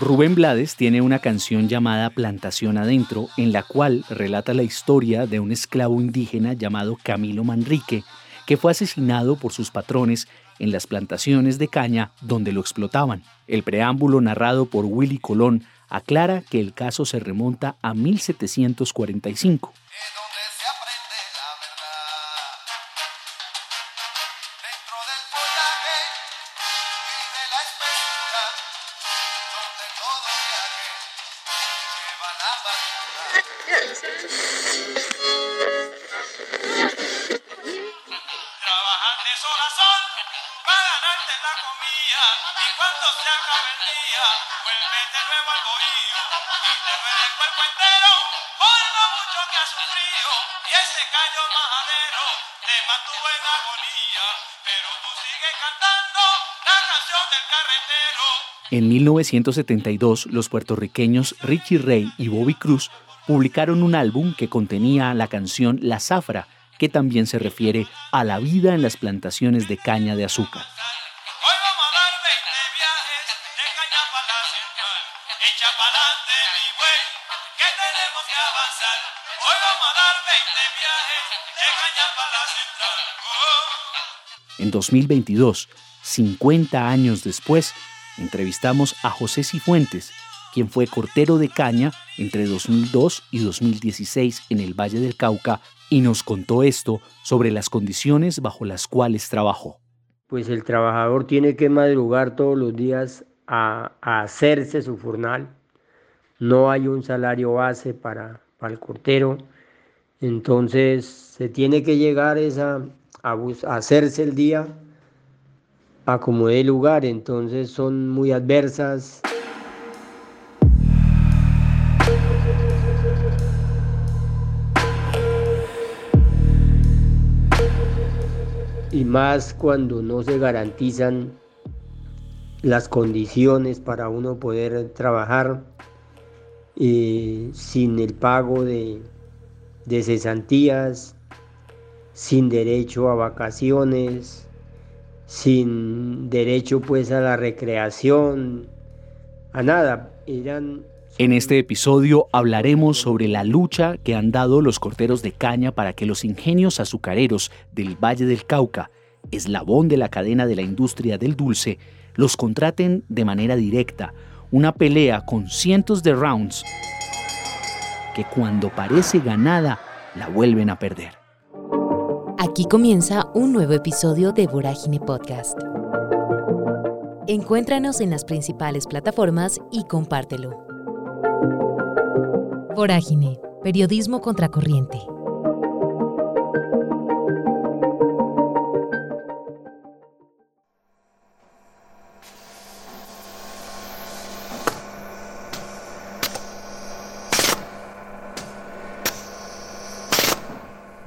Rubén Blades tiene una canción llamada Plantación Adentro, en la cual relata la historia de un esclavo indígena llamado Camilo Manrique, que fue asesinado por sus patrones en las plantaciones de caña donde lo explotaban. El preámbulo narrado por Willy Colón aclara que el caso se remonta a 1745. En 1972, los puertorriqueños Richie Ray y Bobby Cruz publicaron un álbum que contenía la canción La Zafra, que también se refiere a la vida en las plantaciones de caña de azúcar. En 2022, 50 años después, entrevistamos a José Cifuentes, quien fue cortero de caña entre 2002 y 2016 en el Valle del Cauca y nos contó esto sobre las condiciones bajo las cuales trabajó. Pues el trabajador tiene que madrugar todos los días a, hacerse su jornal. No hay un salario base para, para el cortero. Entonces se tiene que llegar esa, a, hacerse el día a como lugar. Entonces son muy adversas. y más cuando no se garantizan las condiciones para uno poder trabajar eh, sin el pago de, de cesantías, sin derecho a vacaciones, sin derecho pues a la recreación, a nada. En este episodio hablaremos sobre la lucha que han dado los corteros de caña para que los ingenios azucareros del Valle del Cauca, eslabón de la cadena de la industria del dulce, los contraten de manera directa, una pelea con cientos de rounds que cuando parece ganada la vuelven a perder. Aquí comienza un nuevo episodio de Vorágine Podcast. Encuéntranos en las principales plataformas y compártelo. Vorágine, periodismo contracorriente.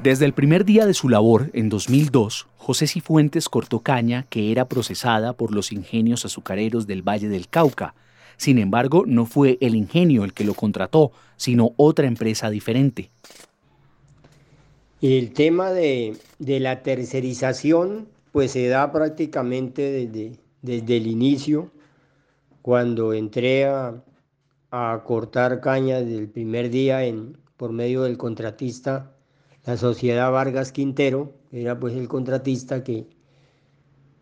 Desde el primer día de su labor, en 2002, José Cifuentes cortó caña que era procesada por los ingenios azucareros del Valle del Cauca, sin embargo, no fue el ingenio el que lo contrató, sino otra empresa diferente. El tema de, la tercerización pues se da prácticamente desde, el inicio, cuando entré a, cortar caña desde el primer día en, por medio del contratista, la sociedad Vargas Quintero, era pues el contratista que,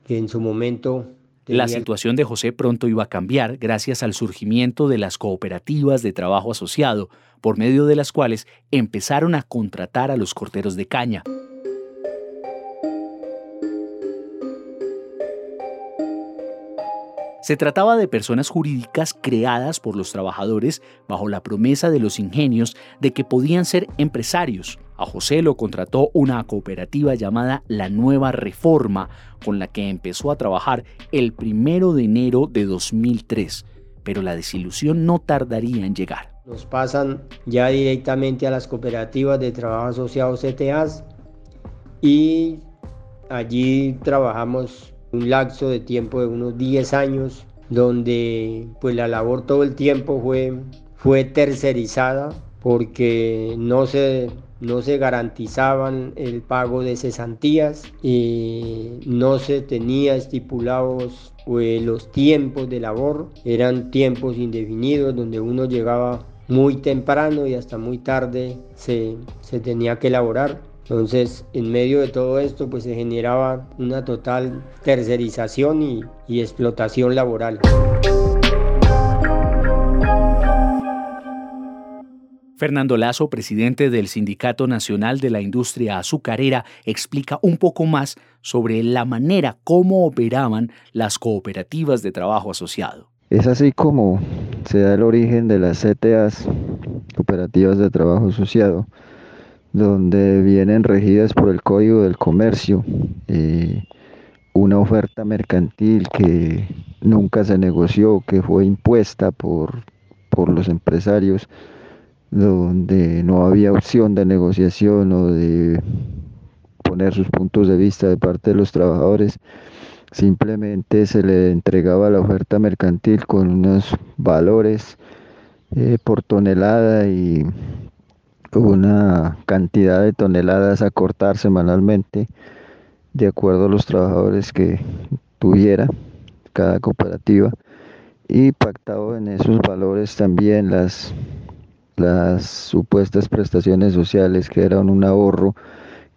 que en su momento la situación de José pronto iba a cambiar gracias al surgimiento de las cooperativas de trabajo asociado, por medio de las cuales empezaron a contratar a los corteros de caña. Se trataba de personas jurídicas creadas por los trabajadores bajo la promesa de los ingenios de que podían ser empresarios. A José lo contrató una cooperativa llamada La Nueva Reforma, con la que empezó a trabajar el primero de enero de 2003. Pero la desilusión no tardaría en llegar. Nos pasan ya directamente a las cooperativas de trabajo asociado CTAs y allí trabajamos un lapso de tiempo de unos 10 años donde pues la labor todo el tiempo fue, fue tercerizada porque no se no se garantizaban el pago de cesantías y no se tenía estipulados pues, los tiempos de labor, eran tiempos indefinidos donde uno llegaba muy temprano y hasta muy tarde se, tenía que elaborar. Entonces, en medio de todo esto, pues se generaba una total tercerización y, y explotación laboral. Fernando Lazo, presidente del Sindicato Nacional de la Industria Azucarera, explica un poco más sobre la manera como operaban las cooperativas de trabajo asociado. Es así como se da el origen de las CTAs, cooperativas de trabajo asociado, donde vienen regidas por el Código del Comercio, eh, una oferta mercantil que nunca se negoció, que fue impuesta por, por los empresarios donde no había opción de negociación o de poner sus puntos de vista de parte de los trabajadores, simplemente se le entregaba la oferta mercantil con unos valores eh, por tonelada y una cantidad de toneladas a cortar semanalmente de acuerdo a los trabajadores que tuviera cada cooperativa y pactado en esos valores también las las supuestas prestaciones sociales que eran un ahorro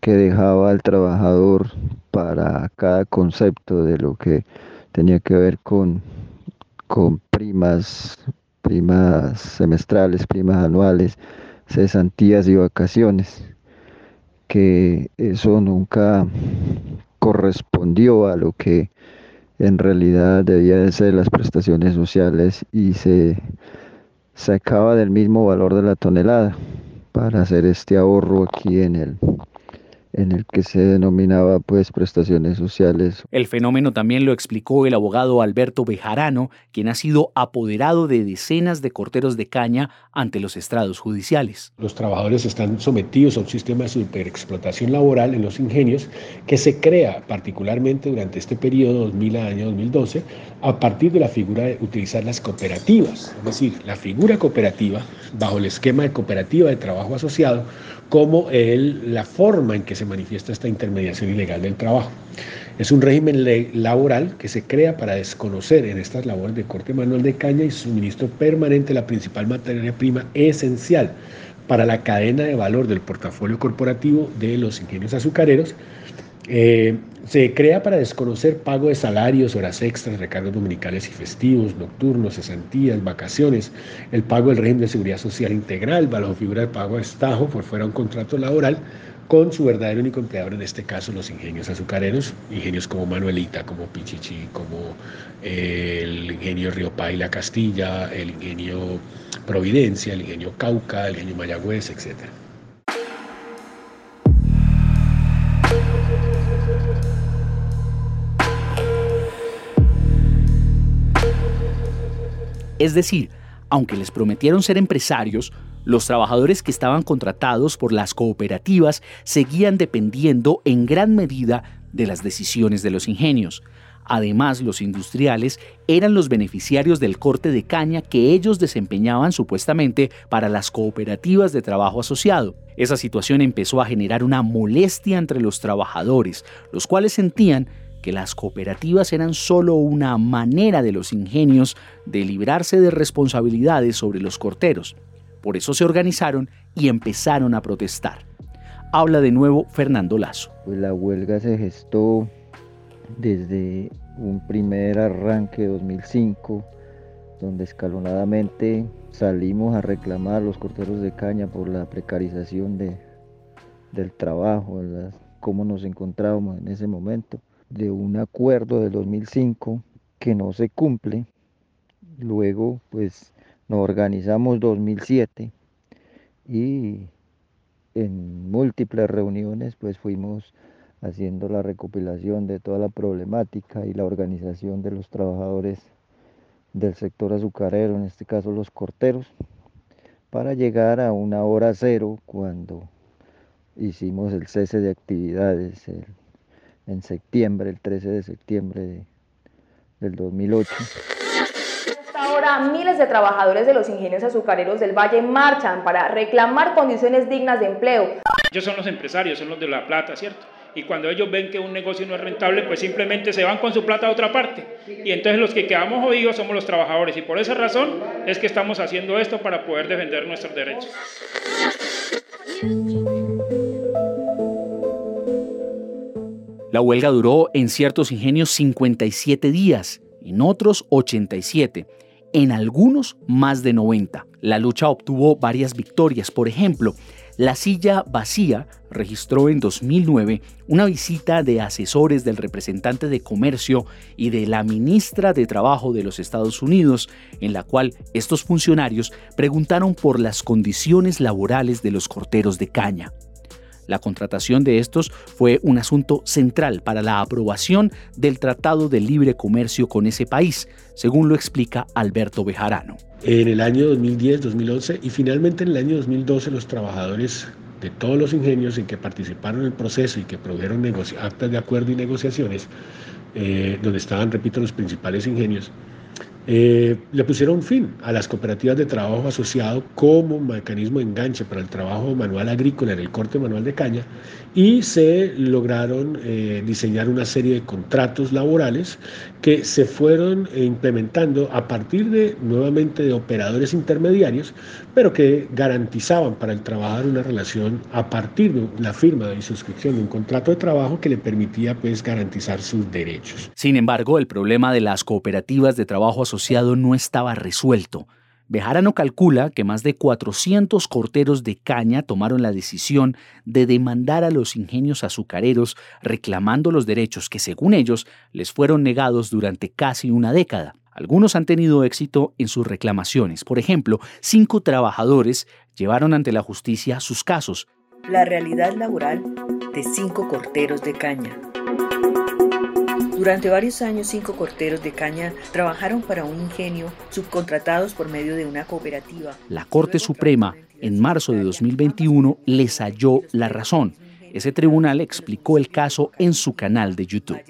que dejaba al trabajador para cada concepto de lo que tenía que ver con, con primas, primas semestrales, primas anuales, cesantías y vacaciones, que eso nunca correspondió a lo que en realidad debía de ser las prestaciones sociales y se sacaba del mismo valor de la tonelada para hacer este ahorro aquí en el en el que se denominaba pues prestaciones sociales. El fenómeno también lo explicó el abogado Alberto Bejarano, quien ha sido apoderado de decenas de corteros de caña ante los estrados judiciales. Los trabajadores están sometidos a un sistema de superexplotación laboral en los ingenios que se crea particularmente durante este periodo 2000 año 2012 a partir de la figura de utilizar las cooperativas, es decir, la figura cooperativa bajo el esquema de cooperativa de trabajo asociado como el, la forma en que se manifiesta esta intermediación ilegal del trabajo. Es un régimen laboral que se crea para desconocer en estas labores de corte manual de caña y suministro permanente la principal materia prima esencial para la cadena de valor del portafolio corporativo de los ingenios azucareros eh, se crea para desconocer pago de salarios, horas extras, recargos dominicales y festivos, nocturnos, cesantías, vacaciones, el pago del régimen de seguridad social integral, bajo figura de pago a estajo por fuera de un contrato laboral, con su verdadero único empleador, en este caso los ingenios azucareros, ingenios como Manuelita, como Pichichi, como eh, el ingenio Río Paila Castilla, el ingenio Providencia, el ingenio Cauca, el ingenio Mayagüez, etcétera. Es decir, aunque les prometieron ser empresarios, los trabajadores que estaban contratados por las cooperativas seguían dependiendo en gran medida de las decisiones de los ingenios. Además, los industriales eran los beneficiarios del corte de caña que ellos desempeñaban supuestamente para las cooperativas de trabajo asociado. Esa situación empezó a generar una molestia entre los trabajadores, los cuales sentían que las cooperativas eran solo una manera de los ingenios de librarse de responsabilidades sobre los corteros. Por eso se organizaron y empezaron a protestar. Habla de nuevo Fernando Lazo. Pues la huelga se gestó desde un primer arranque 2005, donde escalonadamente salimos a reclamar los corteros de caña por la precarización de, del trabajo, cómo nos encontrábamos en ese momento de un acuerdo del 2005 que no se cumple. Luego, pues nos organizamos 2007 y en múltiples reuniones pues fuimos haciendo la recopilación de toda la problemática y la organización de los trabajadores del sector azucarero, en este caso los corteros, para llegar a una hora cero cuando hicimos el cese de actividades, en septiembre, el 13 de septiembre del 2008. Ahora miles de trabajadores de los ingenios azucareros del Valle marchan para reclamar condiciones dignas de empleo. Ellos son los empresarios, son los de la plata, ¿cierto? y cuando ellos ven que un negocio no es rentable, pues simplemente se van con su plata a otra parte. Y entonces los que quedamos jodidos somos los trabajadores y por esa razón es que estamos haciendo esto para poder defender nuestros derechos. La huelga duró en ciertos ingenios 57 días, en otros 87, en algunos más de 90. La lucha obtuvo varias victorias, por ejemplo, la silla vacía registró en 2009 una visita de asesores del representante de comercio y de la ministra de Trabajo de los Estados Unidos, en la cual estos funcionarios preguntaron por las condiciones laborales de los corteros de caña. La contratación de estos fue un asunto central para la aprobación del Tratado de Libre Comercio con ese país, según lo explica Alberto Bejarano. En el año 2010, 2011 y finalmente en el año 2012 los trabajadores de todos los ingenios en que participaron en el proceso y que produjeron actas de acuerdo y negociaciones, eh, donde estaban, repito, los principales ingenios, eh, le pusieron fin a las cooperativas de trabajo asociado como mecanismo de enganche para el trabajo manual agrícola en el corte manual de caña y se lograron eh, diseñar una serie de contratos laborales que se fueron implementando a partir de nuevamente de operadores intermediarios, pero que garantizaban para el trabajador una relación a partir de la firma y suscripción de un contrato de trabajo que le permitía pues garantizar sus derechos. Sin embargo, el problema de las cooperativas de trabajo asociado no estaba resuelto. Bejarano calcula que más de 400 corteros de caña tomaron la decisión de demandar a los ingenios azucareros reclamando los derechos que según ellos les fueron negados durante casi una década. Algunos han tenido éxito en sus reclamaciones. Por ejemplo, cinco trabajadores llevaron ante la justicia sus casos. La realidad laboral de cinco corteros de caña. Durante varios años, cinco corteros de caña trabajaron para un ingenio subcontratados por medio de una cooperativa. La Corte Suprema, en marzo de 2021, les halló la razón. Ese tribunal explicó el caso en su canal de YouTube.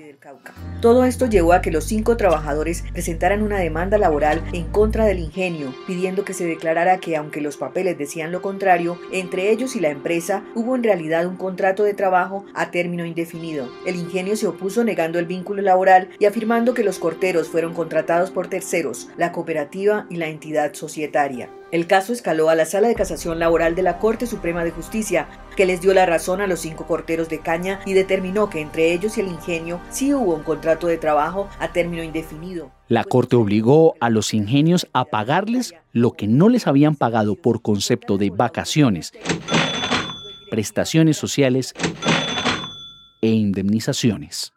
Todo esto llevó a que los cinco trabajadores presentaran una demanda laboral en contra del ingenio, pidiendo que se declarara que aunque los papeles decían lo contrario, entre ellos y la empresa hubo en realidad un contrato de trabajo a término indefinido. El ingenio se opuso negando el vínculo laboral y afirmando que los corteros fueron contratados por terceros, la cooperativa y la entidad societaria. El caso escaló a la Sala de Casación Laboral de la Corte Suprema de Justicia, que les dio la razón a los cinco corteros de caña y determinó que entre ellos y el ingenio sí hubo un contrato de trabajo a término indefinido. La Corte obligó a los ingenios a pagarles lo que no les habían pagado por concepto de vacaciones, prestaciones sociales e indemnizaciones.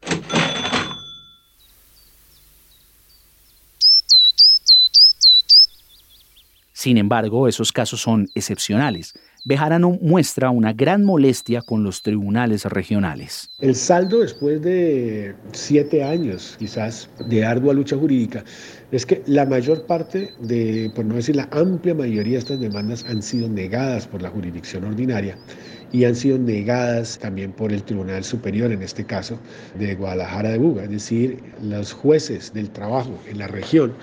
Sin embargo, esos casos son excepcionales. Bejarano muestra una gran molestia con los tribunales regionales. El saldo después de siete años, quizás, de ardua lucha jurídica, es que la mayor parte de, por no decir la amplia mayoría de estas demandas han sido negadas por la jurisdicción ordinaria y han sido negadas también por el Tribunal Superior, en este caso, de Guadalajara de Buga. Es decir, los jueces del trabajo en la región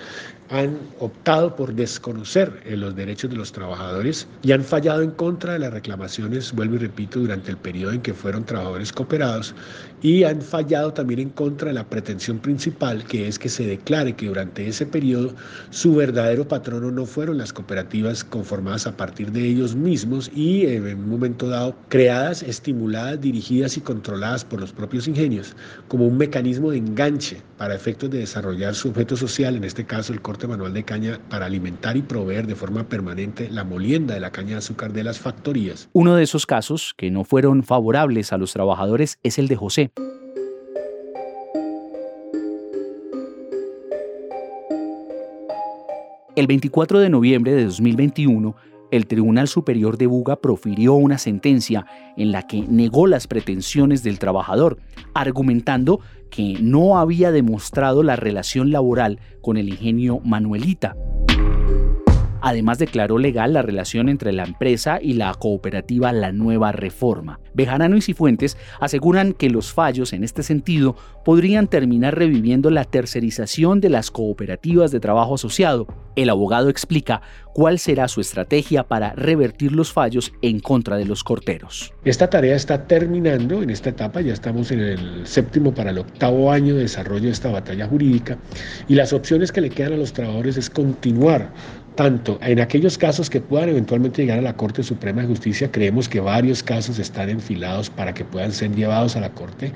han optado por desconocer eh, los derechos de los trabajadores y han fallado en contra de las reclamaciones, vuelvo y repito, durante el periodo en que fueron trabajadores cooperados y han fallado también en contra de la pretensión principal, que es que se declare que durante ese periodo su verdadero patrono no fueron las cooperativas conformadas a partir de ellos mismos y en un momento dado creadas, estimuladas, dirigidas y controladas por los propios ingenios como un mecanismo de enganche para efectos de desarrollar su objeto social, en este caso el manual de caña, para alimentar y proveer de forma permanente la molienda de la caña de azúcar de las factorías. Uno de esos casos que no fueron favorables a los trabajadores es el de José. El 24 de noviembre de 2021, el Tribunal Superior de Buga profirió una sentencia en la que negó las pretensiones del trabajador, argumentando que no había demostrado la relación laboral con el ingenio Manuelita. Además declaró legal la relación entre la empresa y la cooperativa La Nueva Reforma. Bejarano y Cifuentes aseguran que los fallos en este sentido podrían terminar reviviendo la tercerización de las cooperativas de trabajo asociado El abogado explica cuál será su estrategia para revertir los fallos en contra de los corteros. Esta tarea está terminando en esta etapa, ya estamos en el séptimo para el octavo año de desarrollo de esta batalla jurídica y las opciones que le quedan a los trabajadores es continuar tanto en aquellos casos que puedan eventualmente llegar a la Corte Suprema de Justicia, creemos que varios casos están enfilados para que puedan ser llevados a la Corte.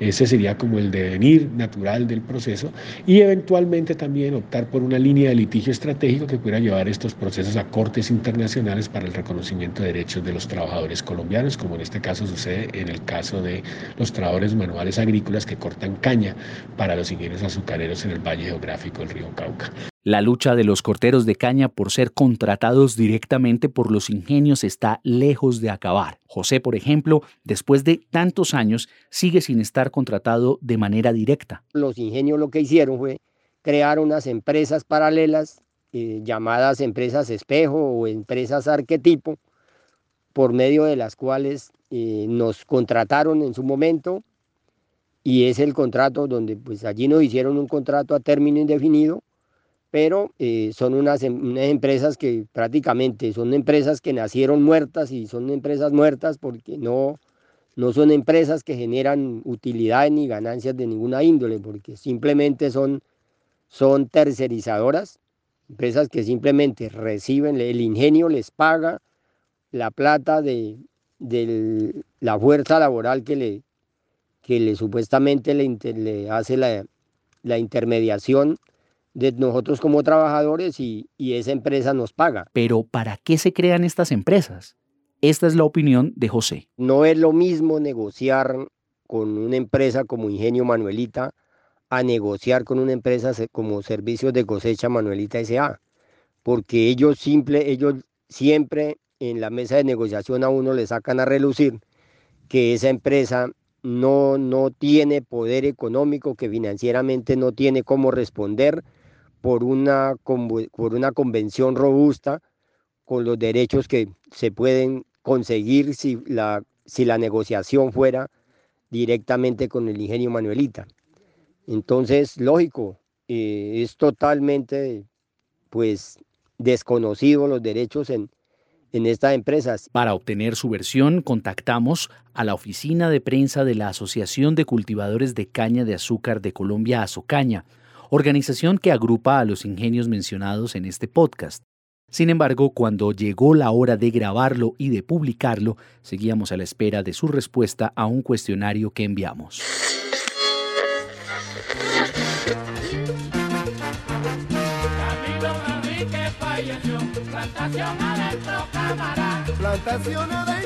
Ese sería como el devenir natural del proceso y eventualmente también optar por una línea de litigio estratégico que pudiera llevar estos procesos a cortes internacionales para el reconocimiento de derechos de los trabajadores colombianos, como en este caso sucede en el caso de los trabajadores manuales agrícolas que cortan caña para los ingenios azucareros en el Valle Geográfico del río Cauca. La lucha de los corteros de caña por ser contratados directamente por los ingenios está lejos de acabar. José, por ejemplo, después de tantos años, sigue sin estar contratado de manera directa. Los ingenios lo que hicieron fue crear unas empresas paralelas eh, llamadas empresas espejo o empresas arquetipo, por medio de las cuales eh, nos contrataron en su momento y es el contrato donde pues allí nos hicieron un contrato a término indefinido pero eh, son unas, em, unas, empresas que prácticamente son empresas que nacieron muertas y son empresas muertas porque no, no son empresas que generan utilidades ni ganancias de ninguna índole, porque simplemente son, son tercerizadoras, empresas que simplemente reciben, el ingenio les paga la plata de, la fuerza laboral que le, que le supuestamente le, le hace la, la intermediación de nosotros como trabajadores y, esa empresa nos paga. Pero ¿para qué se crean estas empresas? Esta es la opinión de José. No es lo mismo negociar con una empresa como Ingenio Manuelita a negociar con una empresa como Servicios de Cosecha Manuelita S.A. Porque ellos, simple, ellos siempre en la mesa de negociación a uno le sacan a relucir que esa empresa no, no tiene poder económico, que financieramente no tiene cómo responder por una, por una convención robusta con los derechos que se pueden conseguir si la, si la negociación fuera directamente con el ingenio Manuelita. Entonces, lógico, eh, es totalmente pues desconocido los derechos en, en estas empresas. Para obtener su versión, contactamos a la oficina de prensa de la Asociación de Cultivadores de Caña de Azúcar de Colombia, Azocaña, organización que agrupa a los ingenios mencionados en este podcast. Sin embargo, cuando llegó la hora de grabarlo y de publicarlo, seguíamos a la espera de su respuesta a un cuestionario que enviamos. Plantación adentro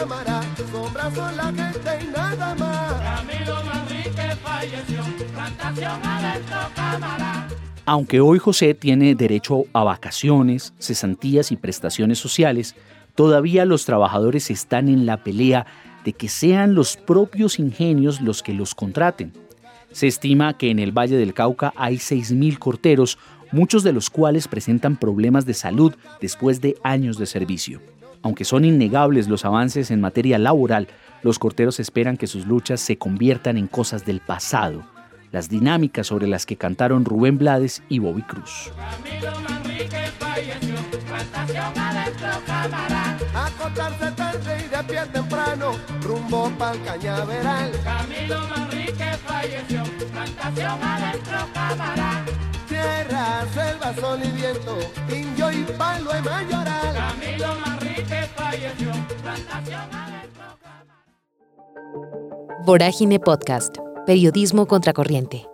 cámara, sombras son la gente y nada más. Camilo Manrique falleció, plantación adentro cámara. Aunque hoy José tiene derecho a vacaciones, cesantías y prestaciones sociales, todavía los trabajadores están en la pelea de que sean los propios ingenios los que los contraten. Se estima que en el Valle del Cauca hay 6.000 corteros, muchos de los cuales presentan problemas de salud después de años de servicio. Aunque son innegables los avances en materia laboral, los corteros esperan que sus luchas se conviertan en cosas del pasado, las dinámicas sobre las que cantaron Rubén Blades y Bobby Cruz. rumbo cañaveral. Camilo Manrique falleció, plantación adentro cámara. Tierra, selva, sol y viento, indio y palo y mayoral. Camilo Manrique Vorágine Podcast, periodismo contracorriente.